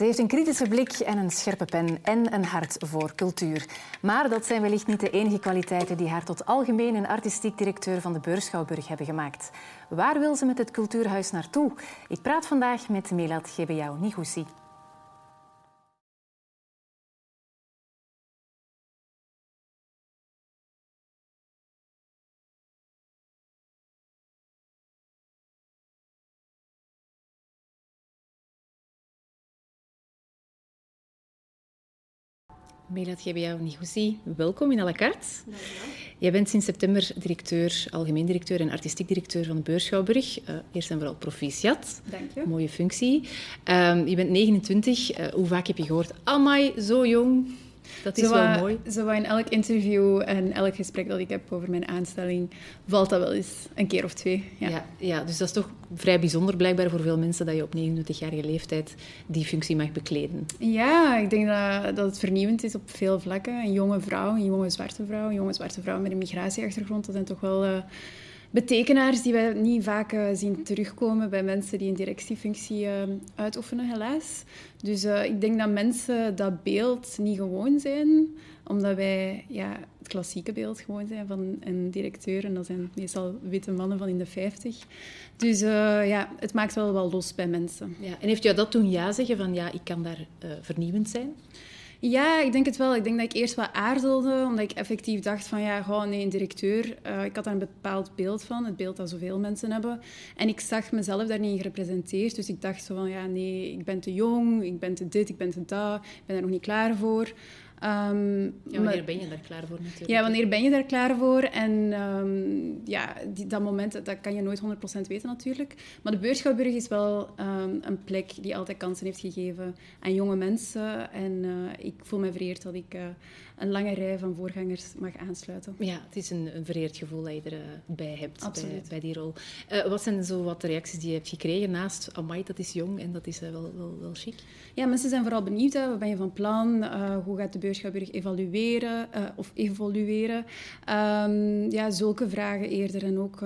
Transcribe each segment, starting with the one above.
Ze heeft een kritische blik en een scherpe pen en een hart voor cultuur. Maar dat zijn wellicht niet de enige kwaliteiten die haar tot algemeen en artistiek directeur van de Beurschouwburg hebben gemaakt. Waar wil ze met het cultuurhuis naartoe? Ik praat vandaag met Melat Gebeyaw Nigoussi. Melat Gebeyaw Nigoussi, welkom in à la carte. Jij bent sinds september directeur, algemeen directeur en artistiek directeur van de Beurschouwburg. Uh, eerst en vooral proficiat. Dank je. Mooie functie. Uh, je bent 29. Uh, hoe vaak heb je gehoord, amai, zo jong? Dat is zo, wel mooi. Zo in elk interview en elk gesprek dat ik heb over mijn aanstelling, valt dat wel eens een keer of twee. Ja. ja. Ja, dus dat is toch vrij bijzonder blijkbaar voor veel mensen dat je op 29-jarige leeftijd die functie mag bekleden. Ja, ik denk dat, dat het vernieuwend is op veel vlakken. Een jonge vrouw, een jonge zwarte vrouw, een jonge zwarte vrouw met een migratieachtergrond, dat zijn toch wel... Uh, betekenaars die wij niet vaak uh, zien terugkomen bij mensen die een directiefunctie uh, uitoefenen, helaas. Dus uh, ik denk dat mensen dat beeld niet gewoon zijn, omdat wij ja, het klassieke beeld gewoon zijn van een directeur. En dat zijn meestal witte mannen van in de 50. Dus ja, het maakt wel wel los bij mensen. Ja. En heeft jou dat toen ja zeggen van ja, ik kan daar vernieuwend zijn? Ja, ik denk het wel. Ik denk dat ik eerst wat aarzelde, omdat ik effectief dacht van ja, gewoon nee, een directeur. Uh, ik had daar een bepaald beeld van, het beeld dat zoveel mensen hebben. En ik zag mezelf daar niet gerepresenteerd. Dus ik dacht zo van ja, nee, ik ben te jong, ik ben te dit, ik ben te dat, ik ben daar nog niet klaar voor. Um, ja, wanneer ben je daar klaar voor natuurlijk? Ja, wanneer ben je daar klaar voor? En um, ja, die, dat moment, dat kan je nooit 100% weten natuurlijk. Maar de Beurschouwburg is wel um, een plek die altijd kansen heeft gegeven aan jonge mensen. En uh, ik voel me vereerd dat ik uh, een lange rij van voorgangers mag aansluiten. Ja, het is een, een vereerd gevoel dat je erbij uh, hebt bij, bij, die rol. Uh, wat zijn zo wat de reacties die je hebt gekregen naast amai, dat is jong en dat is uh, wel, wel, wel chic? Ja, mensen zijn vooral benieuwd. Hè. Wat ben je van plan? hoe gaat de Beurschouwburg evalueren of evolueren? Um, ja, zulke vragen eerder. En ook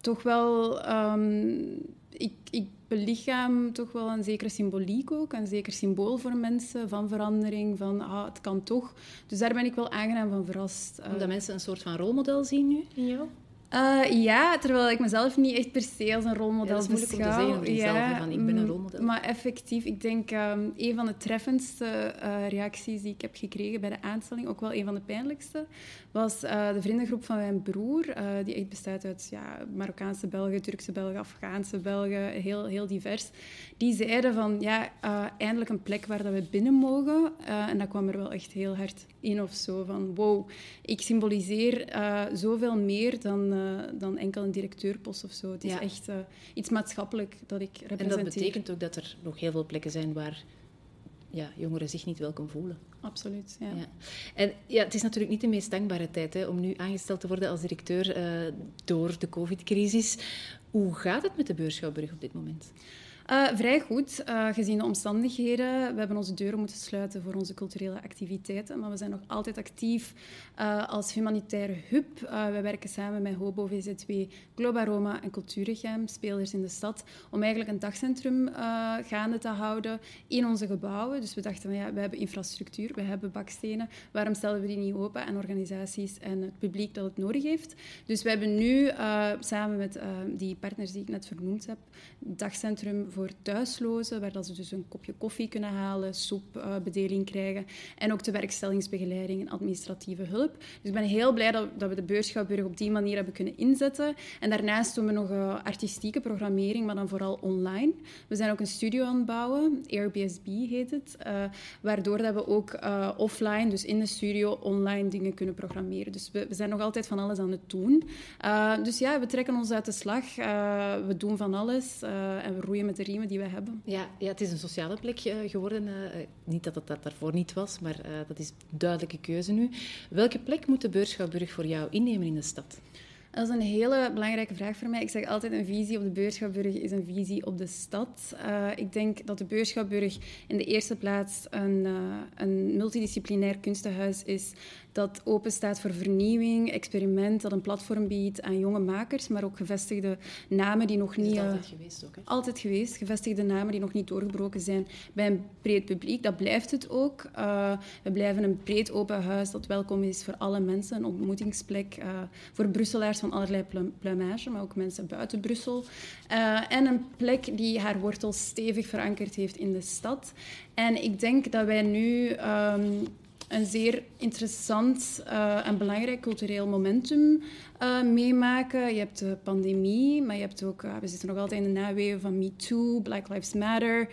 toch wel... Um, ik, ik belichaam toch wel een zekere symboliek ook, een zeker symbool voor mensen van verandering, van ah, het kan toch. Dus daar ben ik wel aangenaam van verrast. Omdat mensen een soort van rolmodel zien nu in jou? Uh, ja, terwijl ik mezelf niet echt per se als een rolmodel beschouw. Ja, dat is moeilijk om te zeggen ja, van ik ben een rolmodel. Maar effectief, ik denk um, een van de treffendste uh, reacties die ik heb gekregen bij de aanstelling, ook wel een van de pijnlijkste, was uh, de vriendengroep van mijn broer, die echt bestaat uit ja, Marokkaanse Belgen, Turkse Belgen, Afghaanse Belgen, heel, heel divers. Die zeiden van, ja, eindelijk een plek waar dat we binnen mogen. en dat kwam er wel echt heel hard in of zo, van wow, ik symboliseer zoveel meer dan uh, dan enkel een directeurpost of zo. Het is echt uh, iets maatschappelijk dat ik representeer. En dat betekent ook dat er nog heel veel plekken zijn waar ja, jongeren zich niet welkom voelen. Absoluut, ja. ja. En ja, het is natuurlijk niet de meest dankbare tijd hè, om nu aangesteld te worden als directeur uh, door de covid-crisis. Hoe gaat het met de Beurschouwburg op dit moment? Uh, vrij goed, uh, gezien de omstandigheden. We hebben onze deuren moeten sluiten voor onze culturele activiteiten, maar we zijn nog altijd actief uh, als humanitaire hub. we werken samen met Hobo VZW, Globaroma en Cultuurregem, spelers in de stad, om eigenlijk een dagcentrum gaande te houden in onze gebouwen. Dus we dachten, ja, we hebben infrastructuur, we hebben bakstenen, waarom stellen we die niet open aan organisaties en het publiek dat het nodig heeft? Dus we hebben nu samen met die partners die ik net vernoemd heb, dagcentrum voor thuislozen, waar ze dus een kopje koffie kunnen halen, soepbedeling uh, krijgen en ook de werkstellingsbegeleiding en administratieve hulp. Dus ik ben heel blij dat, dat we de Beurschouwburg op die manier hebben kunnen inzetten. En daarnaast doen we nog uh, artistieke programmering, maar dan vooral online. We zijn ook een studio aan het bouwen, Airbnb heet het, uh, waardoor dat we ook offline, dus in de studio, online dingen kunnen programmeren. Dus we, we zijn nog altijd van alles aan het doen. Dus ja, we trekken ons uit de slag. We doen van alles en we roeien met riemen die we hebben. Ja, ja het is een sociale plek uh, geworden. Uh, niet dat het dat daarvoor niet was, maar dat is een duidelijke keuze nu. Welke plek moet de Beurschouwburg voor jou innemen in de stad? Dat is een hele belangrijke vraag voor mij. Ik zeg altijd, een visie op de Beurschapburg is een visie op de stad. Uh, ik denk dat de Beurschapburg in de eerste plaats een, uh, een multidisciplinair kunstenhuis is dat open staat voor vernieuwing, experiment, dat een platform biedt aan jonge makers, maar ook gevestigde namen die nog niet... Altijd geweest ook, hè? Altijd geweest. Gevestigde namen die nog niet doorgebroken zijn bij een breed publiek. Dat blijft het ook. Uh, we blijven een breed open huis dat welkom is voor alle mensen. Een ontmoetingsplek uh, voor Brusselaars van allerlei pluimage, maar ook mensen buiten Brussel. Uh, en een plek die haar wortels stevig verankerd heeft in de stad. En ik denk dat wij nu... Um, een zeer interessant uh, en belangrijk cultureel momentum uh, meemaken. Je hebt de pandemie, maar je hebt ook, uh, we zitten nog altijd in de naweeën van MeToo, Black Lives Matter,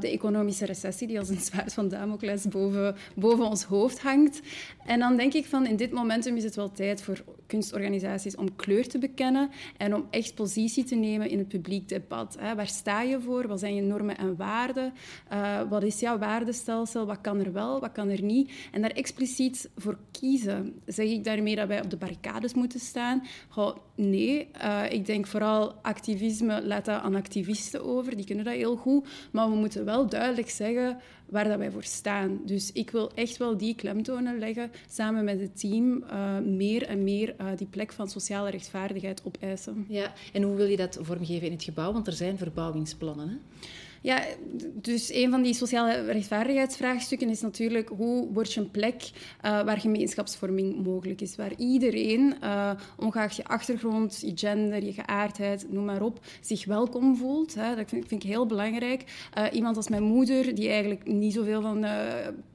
de economische recessie die als een zwaard van Damocles boven, boven ons hoofd hangt. En dan denk ik van, in dit momentum is het wel tijd voor kunstorganisaties om kleur te bekennen en om echt positie te nemen in het publiek debat. Hè. Waar sta je voor? Wat zijn je normen en waarden? wat is jouw waardestelsel? Wat kan er wel? Wat kan er niet? En daar expliciet voor kiezen. Zeg ik daarmee dat wij op de barricades moeten staan? Nee, uh, ik denk vooral activisme, laat dat aan activisten over. Die kunnen dat heel goed. Maar we moeten wel duidelijk zeggen waar dat wij voor staan. Dus ik wil echt wel die klemtonen leggen, samen met het team, uh, meer en meer uh, die plek van sociale rechtvaardigheid opeisen. Ja, en hoe wil je dat vormgeven in het gebouw? Want er zijn verbouwingsplannen, hè? Ja, dus een van die sociale rechtvaardigheidsvraagstukken is natuurlijk hoe word je een plek uh, waar gemeenschapsvorming mogelijk is, waar iedereen, uh, ongeacht je achtergrond, je gender, je geaardheid, noem maar op, zich welkom voelt. Hè. Dat vind, ik heel belangrijk. Uh, iemand als mijn moeder, die eigenlijk niet zoveel van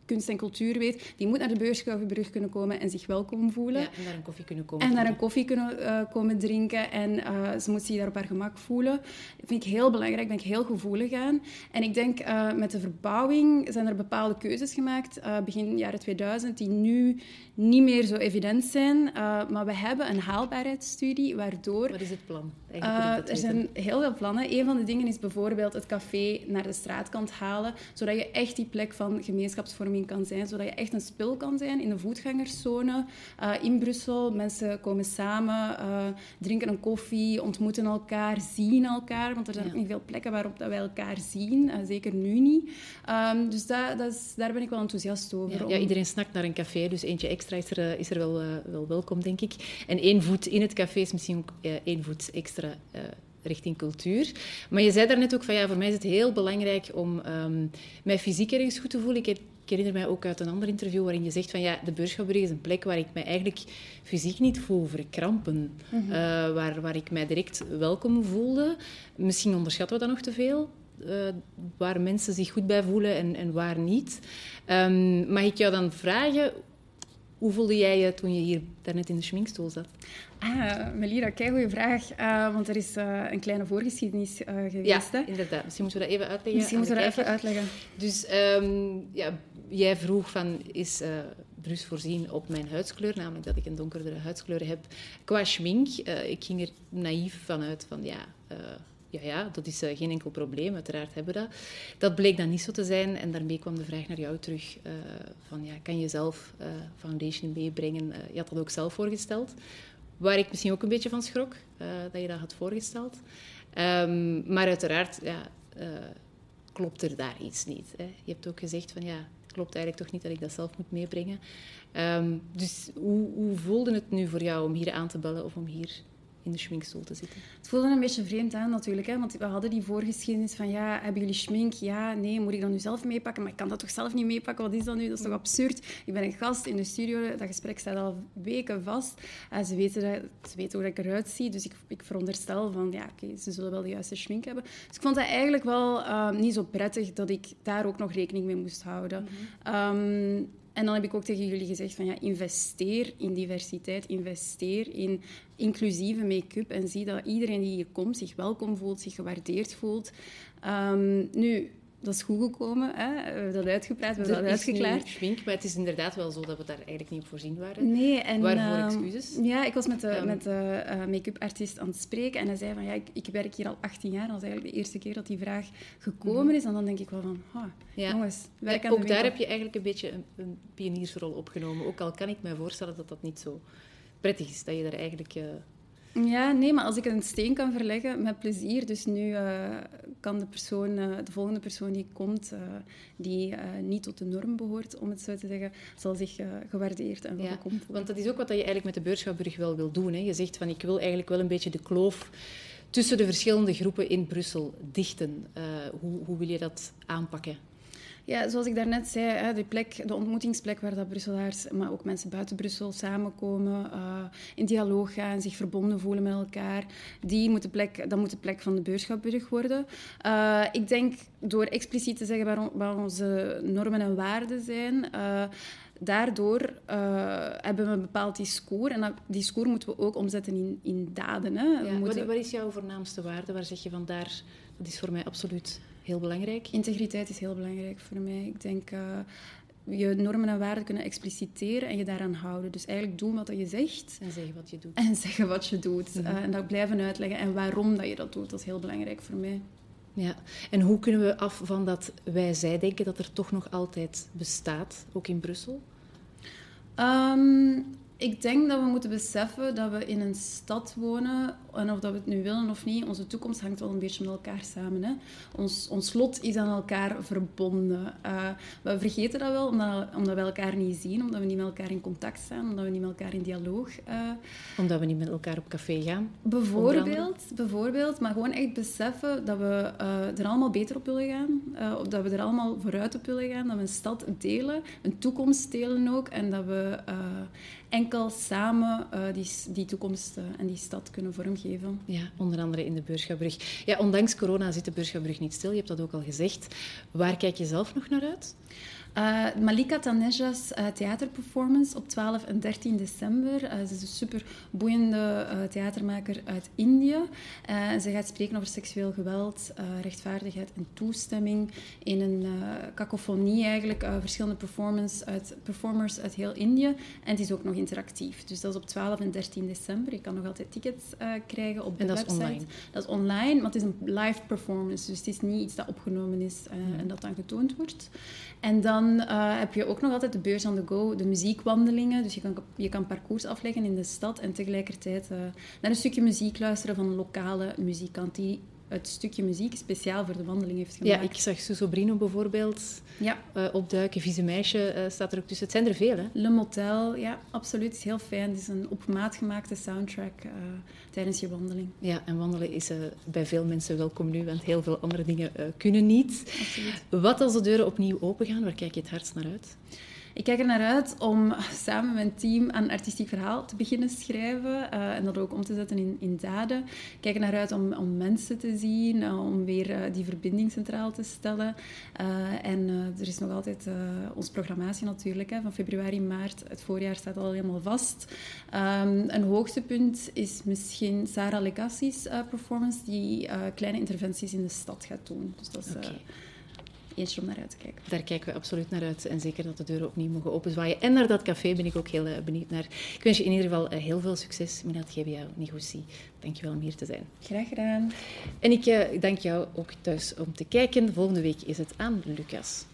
kunst en cultuur weet, die moet naar de Beurschouwenbrug kunnen komen en zich welkom voelen. Ja, en daar een koffie kunnen komen En daar een koffie kunnen uh, komen drinken. En uh, ze moet zich daar op haar gemak voelen. Dat vind ik heel belangrijk, daar ben ik heel gevoelig aan. En ik denk, uh, met de verbouwing zijn er bepaalde keuzes gemaakt, begin jaren 2000, die nu niet meer zo evident zijn. maar we hebben een haalbaarheidsstudie, waardoor... Wat is het plan? er zijn heel veel plannen. Een van de dingen is bijvoorbeeld het café naar de straatkant halen, zodat je echt die plek van gemeenschapsvorming kan zijn, zodat je echt een spil kan zijn in de voetgangerszone uh, in Brussel. Mensen komen samen, uh, drinken een koffie, ontmoeten elkaar, zien elkaar, want er zijn ja. ook niet veel plekken waarop dat wij elkaar zien, uh, zeker nu niet. Um, dus dat, dat is, daar ben ik wel enthousiast over. Ja, om... ja, iedereen snakt naar een café, dus eentje extra is er, is er wel, wel welkom, denk ik. En één voet in het café is misschien ook één voet extra richting cultuur. Maar je zei daarnet ook van ja, voor mij is het heel belangrijk om um, mij fysiek ergens goed te voelen. Ik heb ik herinner mij ook uit een ander interview waarin je zegt van ja, de Beurschapbrug is een plek waar ik mij eigenlijk fysiek niet voel verkrampen. Mm -hmm. uh, waar, waar ik mij direct welkom voelde. Misschien onderschatten we dat nog te veel. Uh, waar mensen zich goed bij voelen en, en waar niet. Um, mag ik jou dan vragen, hoe voelde jij je toen je hier daarnet in de schminkstoel zat? Ah, Melira, kei goede vraag. Uh, want er is uh, een kleine voorgeschiedenis uh, geweest. Ja, hè? inderdaad. Misschien moeten we dat even uitleggen. Misschien moeten we dat even uitleggen. Dus um, ja, jij vroeg van, is Brus voorzien op mijn huidskleur? Namelijk dat ik een donkerdere huidskleur heb qua schmink. ik ging er naïef vanuit van, ja ja, ja, dat is uh, geen enkel probleem, uiteraard hebben we dat. Dat bleek dan niet zo te zijn en daarmee kwam de vraag naar jou terug uh, van, ja, kan je zelf uh, foundation meebrengen? je had dat ook zelf voorgesteld, waar ik misschien ook een beetje van schrok, dat je dat had voorgesteld. Um, maar uiteraard, ja, klopt er daar iets niet. Hè? Je hebt ook gezegd van, ja, klopt eigenlijk toch niet dat ik dat zelf moet meebrengen. Um, dus hoe, hoe voelde het nu voor jou om hier aan te bellen of om hier in de schminkstoel te zitten. Het voelde een beetje vreemd aan natuurlijk, hè? want we hadden die voorgeschiedenis van ja, hebben jullie schmink? Ja, nee, moet ik dat nu zelf meepakken? Maar ik kan dat toch zelf niet meepakken? Wat is dat nu? Dat is toch absurd? Ik ben een gast in de studio, dat gesprek staat al weken vast. Uh, ze, weten dat, ze weten hoe ik eruit zie, dus ik, ik veronderstel van ja, oké, okay, ze zullen wel de juiste schmink hebben. Dus ik vond dat eigenlijk wel uh, niet zo prettig dat ik daar ook nog rekening mee moest houden. Mm -hmm. um, en dan heb ik ook tegen jullie gezegd van ja, investeer in diversiteit, investeer in inclusieve make-up en zie dat iedereen die hier komt zich welkom voelt, zich gewaardeerd voelt. Um, nu, dat is goed gekomen. Hè? We hebben dat uitgepraat, we hebben dat uitgeklaard. schmink, maar het is inderdaad wel zo dat we daar eigenlijk niet op voorzien waren. Nee, en... Waarvoor uh, excuses? Ja, ik was met de, um, met de uh, make-up artiest aan het spreken en hij zei van ja, ik, ik, werk hier al 18 jaar. Dat was eigenlijk de eerste keer dat die vraag gekomen mm -hmm. is. En dan denk ik wel van, oh, ja. jongens, werk ja, aan Ook daar heb je eigenlijk een beetje een, een pioniersrol opgenomen. Ook al kan ik me voorstellen dat dat niet zo prettig is, dat je daar eigenlijk... Uh, Ja, nee, maar als ik een steen kan verleggen, met plezier. Dus nu uh, kan de, persoon, uh, de volgende persoon die komt, uh, die niet tot de norm behoort, om het zo te zeggen, zal zich gewaardeerd en welkom ja, Want dat is ook wat je eigenlijk met de Beurschouwburg wel wil doen. Hè. Je zegt van, ik wil eigenlijk wel een beetje de kloof tussen de verschillende groepen in Brussel dichten. hoe, hoe wil je dat aanpakken? Ja, zoals ik daarnet zei, de, plek, de ontmoetingsplek waar dat Brusselaars, maar ook mensen buiten Brussel samenkomen, uh, in dialoog gaan, zich verbonden voelen met elkaar, die moet de plek, dat moet de plek van de Beurschapburg worden. Uh, ik denk door expliciet te zeggen waar, waar, onze normen en waarden zijn, uh, daardoor hebben we een bepaald discours. En dat discours moeten we ook omzetten in, in daden. Hè. Ja, moeten... wat, is jouw voornaamste waarde? Waar zeg je van daar, dat is voor mij absoluut heel belangrijk? Integriteit is heel belangrijk voor mij. Ik denk uh, je normen en waarden kunnen expliciteren en je daaraan houden. Dus eigenlijk doen wat je zegt. En zeggen wat je doet. En zeggen wat je doet. Mhm. Eh, en dat blijven uitleggen en waarom dat je dat doet. Dat is heel belangrijk voor mij. Ja, en hoe kunnen we af van dat wij-zij denken dat er toch nog altijd bestaat, ook in Brussel? Um, ik denk dat we moeten beseffen dat we in een stad wonen, en of dat we het nu willen of niet, onze toekomst hangt wel een beetje met elkaar samen. Hè? Ons, ons lot is aan elkaar verbonden. Uh, we vergeten dat wel, omdat, omdat we elkaar niet zien, omdat we niet met elkaar in contact staan, omdat we niet met elkaar in dialoog... Uh, omdat we niet met elkaar op café gaan? Bijvoorbeeld, bijvoorbeeld maar gewoon echt beseffen dat we uh, er allemaal beter op willen gaan, of dat we er allemaal vooruit op willen gaan, dat we een stad delen, een toekomst delen ook, en dat we enkel samen uh, die, die toekomst uh, en die stad kunnen vormgeven. Ja, onder andere in de Beurschapbrug. Ja, ondanks corona zit de Beurschapbrug niet stil, je hebt dat ook al gezegd. Waar kijk je zelf nog naar uit? Uh, Malika Taneja's uh, theaterperformance op 12 en 13 december. Uh, ze is een super boeiende theatermaker uit Indië. ze gaat spreken over seksueel geweld, rechtvaardigheid en toestemming in een cacophonie eigenlijk. verschillende performance uit, performers uit heel Indië. En het is ook nog interactief. Dus dat is op 12 en 13 december. Je kan nog altijd tickets krijgen op de en dat website. Is online. Dat is online, maar het is een live performance. Dus het is niet iets dat opgenomen is mm. en dat dan getoond wordt. En dan uh, heb je ook nog altijd de beurs on the go, de muziekwandelingen. Dus je kan, je kan parcours afleggen in de stad en tegelijkertijd uh, naar een stukje muziek luisteren van een lokale muzikant die het stukje muziek speciaal voor de wandeling heeft gemaakt. Ja, ik zag Suso Brino bijvoorbeeld ja. Uh, opduiken. Vieze meisje uh, staat er ook tussen. Het zijn er veel, hè? Le Motel, ja, absoluut. Het is heel fijn. Het is een op maat gemaakte soundtrack uh, tijdens je wandeling. Ja, en wandelen is bij veel mensen welkom nu, want heel veel andere dingen kunnen niet. Absoluut. Wat als de deuren opnieuw open gaan? Waar kijk je het hardst naar uit? Ik kijk er naar uit om samen met mijn team een artistiek verhaal te beginnen schrijven uh, en dat ook om te zetten in, in daden. Ik kijk er naar uit om, om mensen te zien, uh, om weer uh, die verbinding centraal te stellen. en er is nog altijd onze programmatie natuurlijk, hè, van februari, maart. Het voorjaar staat al helemaal vast. Um, een hoogtepunt is misschien Sarah Legacy's performance, die kleine interventies in de stad gaat doen. Dus dat is... om naar uit te kijken. Daar kijken we absoluut naar uit. En zeker dat de deuren opnieuw mogen openzwaaien. En naar dat café ben ik ook heel uh, benieuwd naar. Ik wens je in ieder geval uh, heel veel succes, Minat GBA Nigoussi. Dankjewel om hier te zijn. Graag gedaan. En ik uh, dank jou ook thuis om te kijken. Volgende week is het aan Lucas.